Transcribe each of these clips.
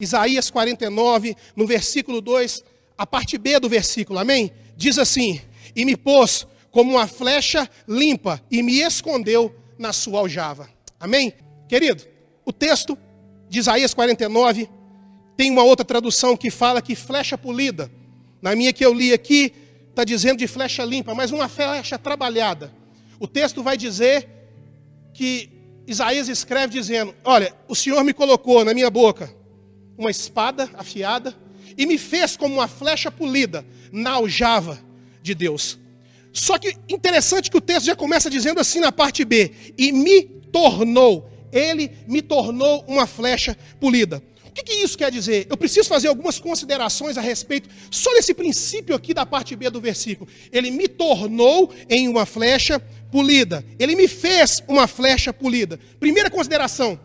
Isaías 49, no versículo 2, a parte B do versículo, amém? Diz assim: E me pôs como uma flecha limpa e me escondeu na sua aljava. Amém? Querido, o texto de Isaías 49 tem uma outra tradução que fala que flecha polida. Na minha que eu li aqui, está dizendo de flecha limpa, mas uma flecha trabalhada. O texto vai dizer que Isaías escreve dizendo: Olha, o Senhor me colocou na minha boca uma espada afiada e me fez como uma flecha polida na aljava de Deus. Só que interessante que o texto já começa dizendo assim na parte B: e me tornou, ele me tornou uma flecha polida. O que, que isso quer dizer? Eu preciso fazer algumas considerações a respeito só desse princípio aqui da parte B do versículo. Ele me tornou em uma flecha polida. Ele me fez uma flecha polida. Primeira consideração: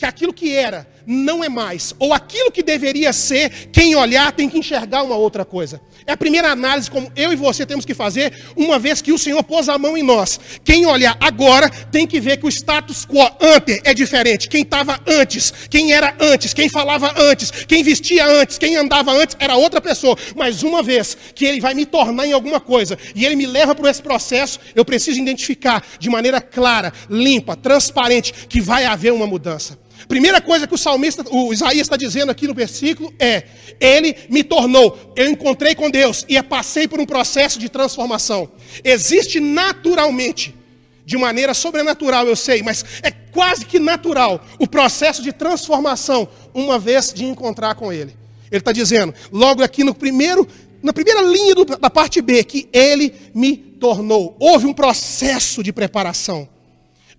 que aquilo que era não é mais, ou aquilo que deveria ser, quem olhar tem que enxergar uma outra coisa. É a primeira análise como eu e você temos que fazer, uma vez que o Senhor pôs a mão em nós. Quem olhar agora tem que ver que o status quo ante é diferente. Quem estava antes, quem era antes, quem falava antes, quem vestia antes, quem andava antes era outra pessoa. Mas uma vez que ele vai me tornar em alguma coisa e ele me leva para esse processo, eu preciso identificar de maneira clara, limpa, transparente que vai haver uma mudança. Primeira coisa que o salmista, o Isaías está dizendo aqui no versículo é: Ele me tornou, eu encontrei com Deus e passei por um processo de transformação. Existe naturalmente, de maneira sobrenatural, eu sei, mas é quase que natural o processo de transformação uma vez de encontrar com Ele. Ele está dizendo, logo aqui no primeiro, na primeira linha do, da parte B, que Ele me tornou. Houve um processo de preparação.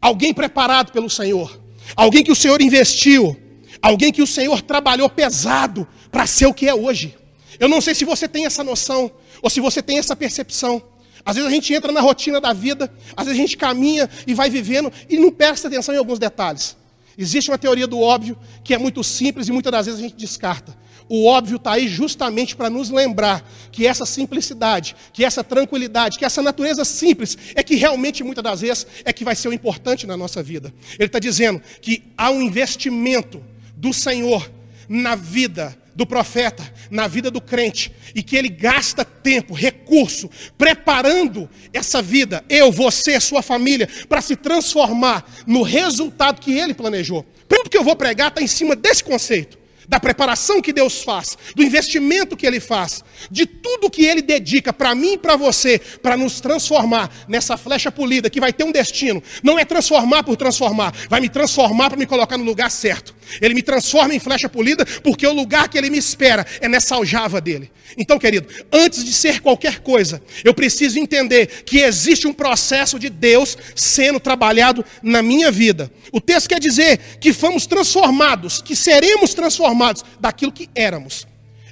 Alguém preparado pelo Senhor alguém que o Senhor investiu, alguém que o Senhor trabalhou pesado para ser o que é hoje. Eu não sei se você tem essa noção, ou se você tem essa percepção. Às vezes a gente entra na rotina da vida, às vezes a gente caminha e vai vivendo e não presta atenção em alguns detalhes. Existe uma teoria do óbvio que é muito simples e muitas das vezes a gente descarta. O óbvio está aí justamente para nos lembrar que essa simplicidade, que essa tranquilidade, que essa natureza simples é que realmente muitas das vezes é que vai ser o importante na nossa vida. Ele está dizendo que há um investimento do Senhor na vida do profeta, na vida do crente, e que ele gasta tempo, recurso, preparando essa vida, eu, você, sua família, para se transformar no resultado que ele planejou. Tudo que eu vou pregar está em cima desse conceito da preparação que Deus faz, do investimento que Ele faz, de tudo que Ele dedica para mim e para você, para nos transformar nessa flecha polida que vai ter um destino. Não é transformar por transformar, vai me transformar para me colocar no lugar certo. Ele me transforma em flecha polida porque o lugar que Ele me espera é nessa aljava dele. Então, querido, antes de ser qualquer coisa, eu preciso entender que existe um processo de Deus sendo trabalhado na minha vida. O texto quer dizer que fomos transformados, que seremos transformados daquilo que éramos.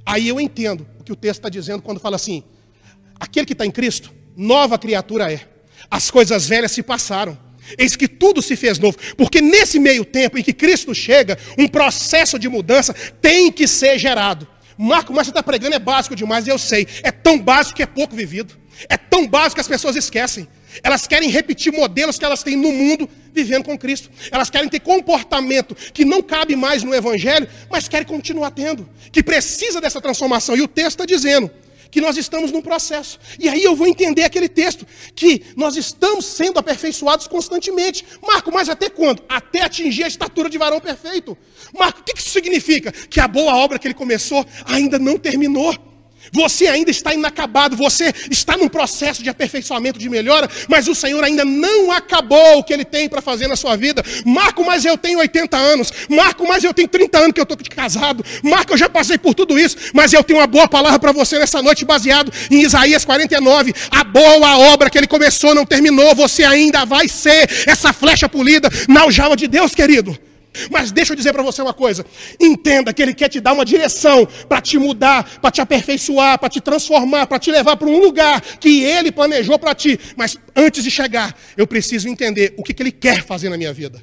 Aí eu entendo o que o texto está dizendo quando fala assim: aquele que está em Cristo, nova criatura é. As coisas velhas se passaram. Eis que tudo se fez novo. Porque nesse meio tempo em que Cristo chega, um processo de mudança tem que ser gerado. Marco, mas você está pregando é básico demais, eu sei. É tão básico que é pouco vivido. É tão básico que as pessoas esquecem. Elas querem repetir modelos que elas têm no mundo vivendo com Cristo. Elas querem ter comportamento que não cabe mais no Evangelho, mas querem continuar tendo, que precisa dessa transformação. E o texto está dizendo que nós estamos num processo. E aí eu vou entender aquele texto, que nós estamos sendo aperfeiçoados constantemente. Marco, mas até quando? Até atingir a estatura de varão perfeito. Marco, o que isso significa? Que a boa obra que ele começou ainda não terminou. Você ainda está inacabado, você está num processo de aperfeiçoamento, de melhora, mas o Senhor ainda não acabou o que Ele tem para fazer na sua vida. Marco, mas eu tenho 80 anos. Marco, mas eu tenho 30 anos que eu estou casado. Marco, eu já passei por tudo isso, mas eu tenho uma boa palavra para você nessa noite, baseado em Isaías 49. A boa obra que Ele começou não terminou, você ainda vai ser essa flecha polida na aljava de Deus, querido. Mas deixa eu dizer para você uma coisa: entenda que Ele quer te dar uma direção para te mudar, para te aperfeiçoar, para te transformar, para te levar para um lugar que Ele planejou para ti. Mas antes de chegar, eu preciso entender o que, que Ele quer fazer na minha vida.